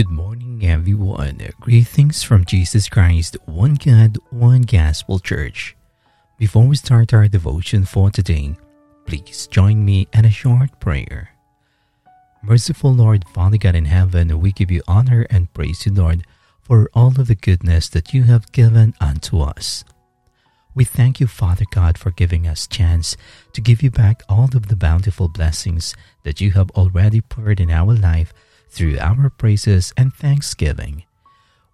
Good morning, everyone. Greetings from Jesus Christ, one God, one Gospel Church. Before we start our devotion for today, please join me in a short prayer. Merciful Lord, Father God in heaven, we give you honor and praise you, Lord, for all of the goodness that you have given unto us. We thank you, Father God, for giving us chance to give you back all of the bountiful blessings that you have already poured in our life through our praises and thanksgiving.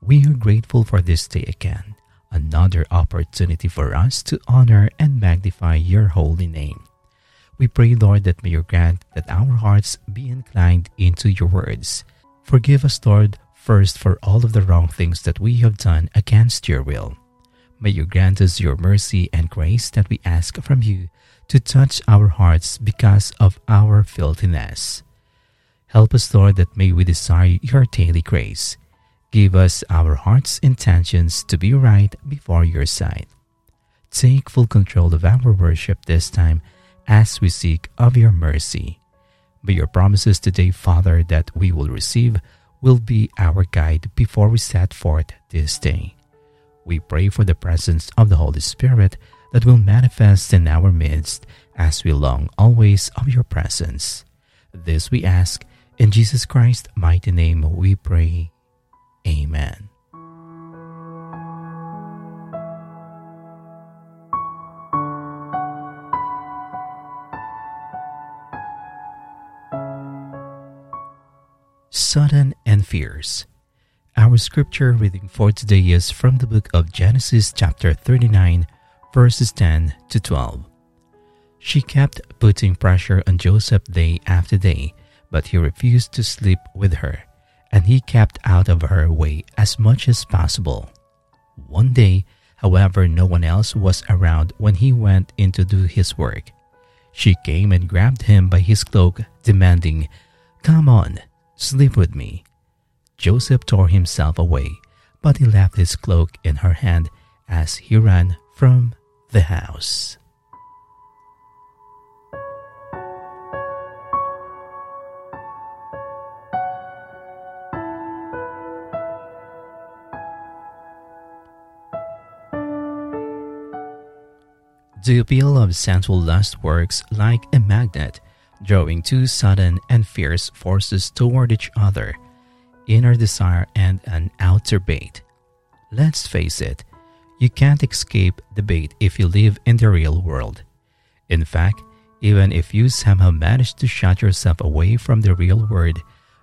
We are grateful for this day again, another opportunity for us to honor and magnify your holy name. We pray, Lord, that may you grant that our hearts be inclined into your words. Forgive us, Lord, first for all of the wrong things that we have done against your will. May you grant us your mercy and grace that we ask from you to touch our hearts because of our filthiness. Help us, Lord, that may we desire your daily grace. Give us our heart's intentions to be right before your sight. Take full control of our worship this time as we seek of your mercy. May your promises today, Father, that we will receive will be our guide before we set forth this day. We pray for the presence of the Holy Spirit that will manifest in our midst as we long always of your presence. This we ask in Jesus Christ's mighty name we pray. Amen. Sudden and fierce. Our scripture reading for today is from the book of Genesis, chapter 39, verses 10 to 12. She kept putting pressure on Joseph day after day but he refused to sleep with her, and he kept out of her way as much as possible. One day, however, no one else was around when he went in to do his work. She came and grabbed him by his cloak, demanding, Come on, sleep with me. Joseph tore himself away, but he left his cloak in her hand as he ran from the house. The appeal of sensual lust works like a magnet, drawing two sudden and fierce forces toward each other inner desire and an outer bait. Let's face it, you can't escape the bait if you live in the real world. In fact, even if you somehow manage to shut yourself away from the real world,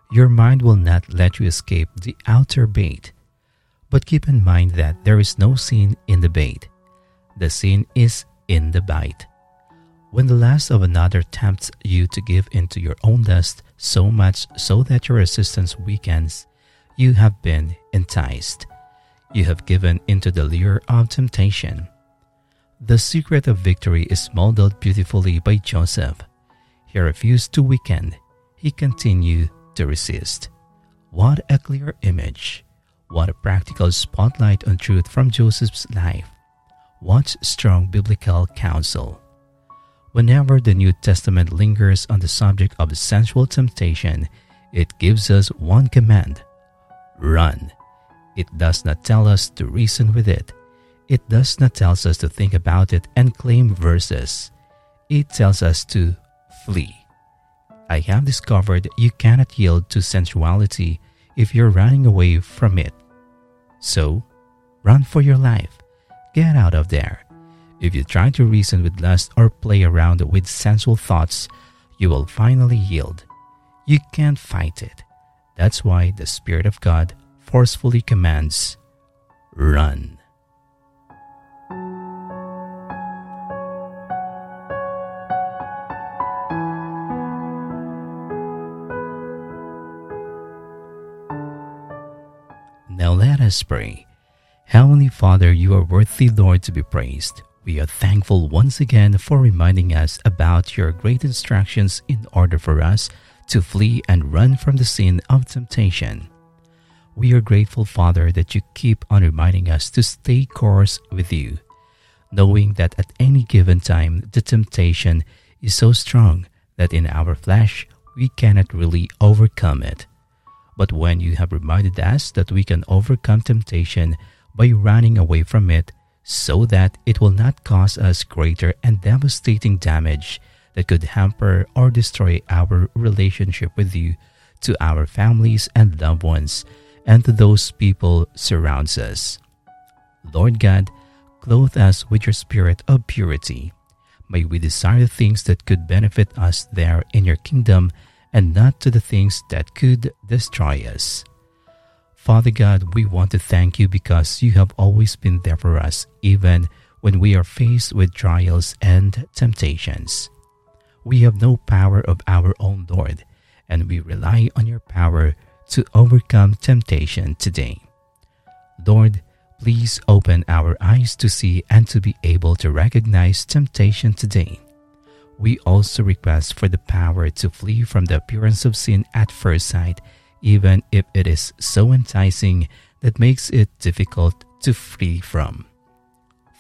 your mind will not let you escape the outer bait. But keep in mind that there is no sin in the bait. The sin is in the bite. When the lust of another tempts you to give into your own lust so much so that your resistance weakens, you have been enticed. You have given into the lure of temptation. The secret of victory is modeled beautifully by Joseph. He refused to weaken, he continued to resist. What a clear image! What a practical spotlight on truth from Joseph's life. What strong biblical counsel. Whenever the New Testament lingers on the subject of sensual temptation, it gives us one command run. It does not tell us to reason with it. It does not tell us to think about it and claim verses. It tells us to flee. I have discovered you cannot yield to sensuality if you're running away from it. So, run for your life. Get out of there. If you try to reason with lust or play around with sensual thoughts, you will finally yield. You can't fight it. That's why the Spirit of God forcefully commands run. Now let us pray. Heavenly Father, you are worthy, Lord, to be praised. We are thankful once again for reminding us about your great instructions in order for us to flee and run from the sin of temptation. We are grateful, Father, that you keep on reminding us to stay course with you, knowing that at any given time the temptation is so strong that in our flesh we cannot really overcome it. but when you have reminded us that we can overcome temptation by running away from it so that it will not cause us greater and devastating damage that could hamper or destroy our relationship with you to our families and loved ones and to those people surrounds us. Lord God, clothe us with your spirit of purity. May we desire things that could benefit us there in your kingdom and not to the things that could destroy us. Father God, we want to thank you because you have always been there for us, even when we are faced with trials and temptations. We have no power of our own, Lord, and we rely on your power to overcome temptation today. Lord, please open our eyes to see and to be able to recognize temptation today we also request for the power to flee from the appearance of sin at first sight, even if it is so enticing that makes it difficult to flee from.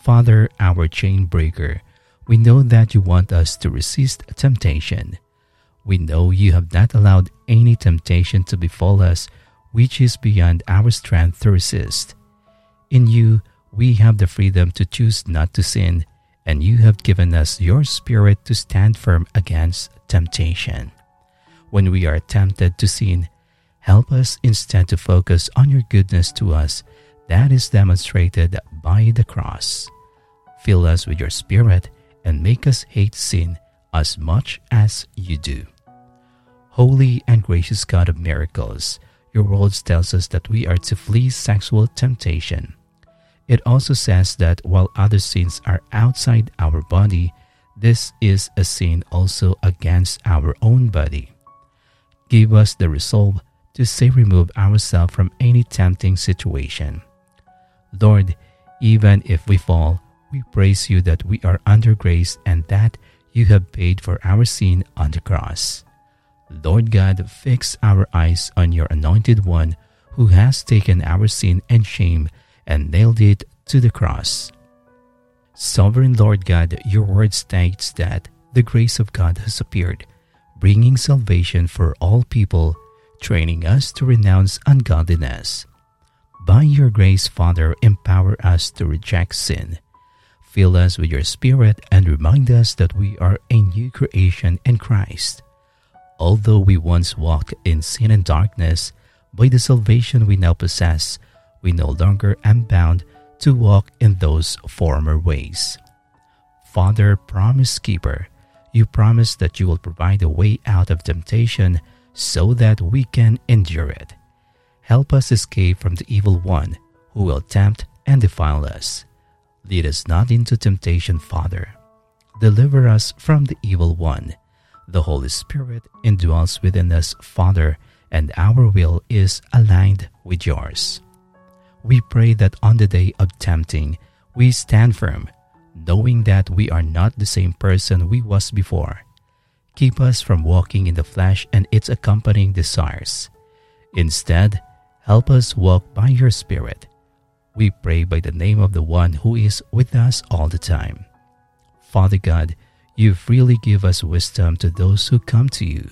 Father, our chain breaker, we know that you want us to resist temptation. We know you have not allowed any temptation to befall us which is beyond our strength to resist. In you, we have the freedom to choose not to sin and you have given us your Spirit to stand firm against temptation. When we are tempted to sin, help us instead to focus on your goodness to us that is demonstrated by the cross. Fill us with your Spirit and make us hate sin as much as you do. Holy and gracious God of miracles, your words tells us that we are to flee sexual temptation. It also says that while other sins are outside our body, this is a sin also against our own body. Give us the resolve to say remove ourselves from any tempting situation. Lord, even if we fall, we praise you that we are under grace and that you have paid for our sin on the cross. Lord God, fix our eyes on your anointed one who has taken our sin and shame and nailed it to the cross. Sovereign Lord God, your word states that the grace of God has appeared, bringing salvation for all people, training us to renounce ungodliness. By your grace, Father, empower us to reject sin. Fill us with your Spirit and remind us that we are a new creation in Christ. Although we once walked in sin and darkness, by the salvation we now possess, we no longer am bound to walk in those former ways. Father, promise keeper, you promise that you will provide a way out of temptation so that we can endure it. Help us escape from the evil one who will tempt and defile us. Lead us not into temptation, Father. Deliver us from the evil one. The Holy Spirit indwells within us, Father, and our will is aligned with yours we pray that on the day of tempting, we stand firm, knowing that we are not the same person we was before. Keep us from walking in the flesh and its accompanying desires. Instead, help us walk by your Spirit. We pray by the name of the one who is with us all the time. Father God, you freely give us wisdom to those who come to you.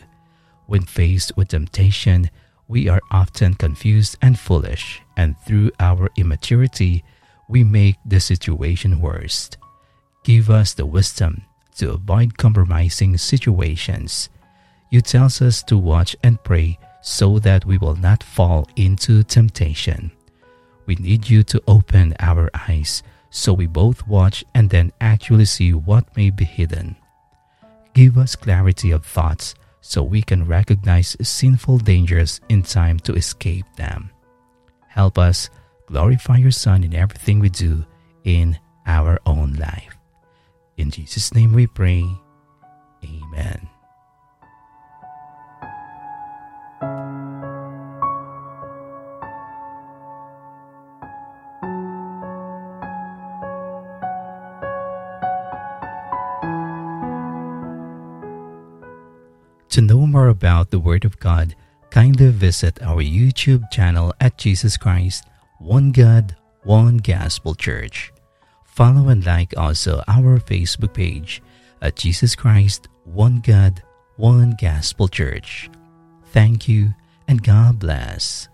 When faced with temptation, we are often confused and foolish, and through our immaturity, we make the situation worse. Give us the wisdom to avoid compromising situations. You tell us to watch and pray so that we will not fall into temptation. We need you to open our eyes so we both watch and then actually see what may be hidden. Give us clarity of thoughts so we can recognize sinful dangers in time to escape them. Help us glorify your Son in everything we do in our own life. In Jesus' name we pray. Amen. To know more about the Word of God, kindly visit our YouTube channel at Jesus Christ, One God, One Gospel Church. Follow and like also our Facebook page at Jesus Christ, One God, One Gospel Church. Thank you and God bless.